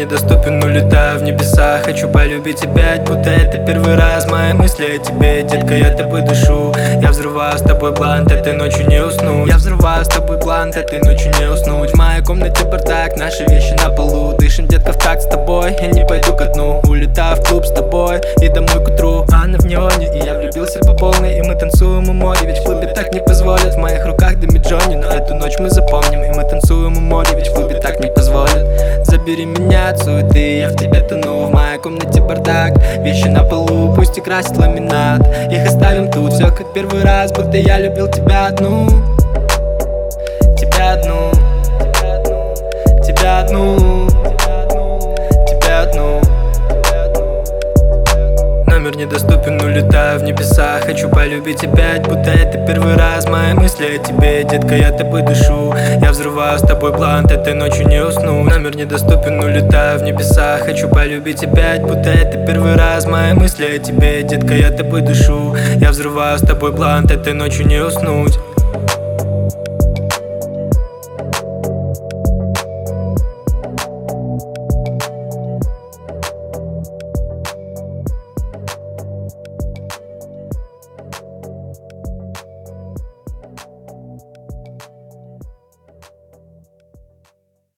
недоступен, улетаю в небеса. Хочу полюбить опять, будто это первый раз. Мои мысли о тебе, детка, я тобой дышу. Я взрываю с тобой блант, этой ночью не усну. Я взрываю с тобой блант, этой ночью не уснуть В моей комнате бардак, наши вещи на полу. Дышим, детка, в такт с тобой, я не пойду ко дну. Улетаю в клуб с тобой и домой к утру. Анна в неоне, и я влюбился по полной. И мы танцуем у моря, ведь в клубе так не позволят. В моих руках Деми Джонни, но эту ночь мы запомним. И мы танцуем у моря, ведь Забери меня суеты, я в тебе тону В моей комнате бардак, вещи на полу Пусть и красит ламинат, их оставим тут Все как первый раз, будто я любил тебя одну Номер недоступен, улетаю в небеса. Хочу полюбить опять, будто это первый раз. Мои мысли о тебе, детка, я тобой дышу. Я взрываю с тобой блант, этой ночью не усну. Номер недоступен, улетаю в небеса. Хочу полюбить опять, будто это первый раз. Мои мысли о тебе, детка, я тобой дышу. Я взрываю с тобой блант, этой ночью не уснуть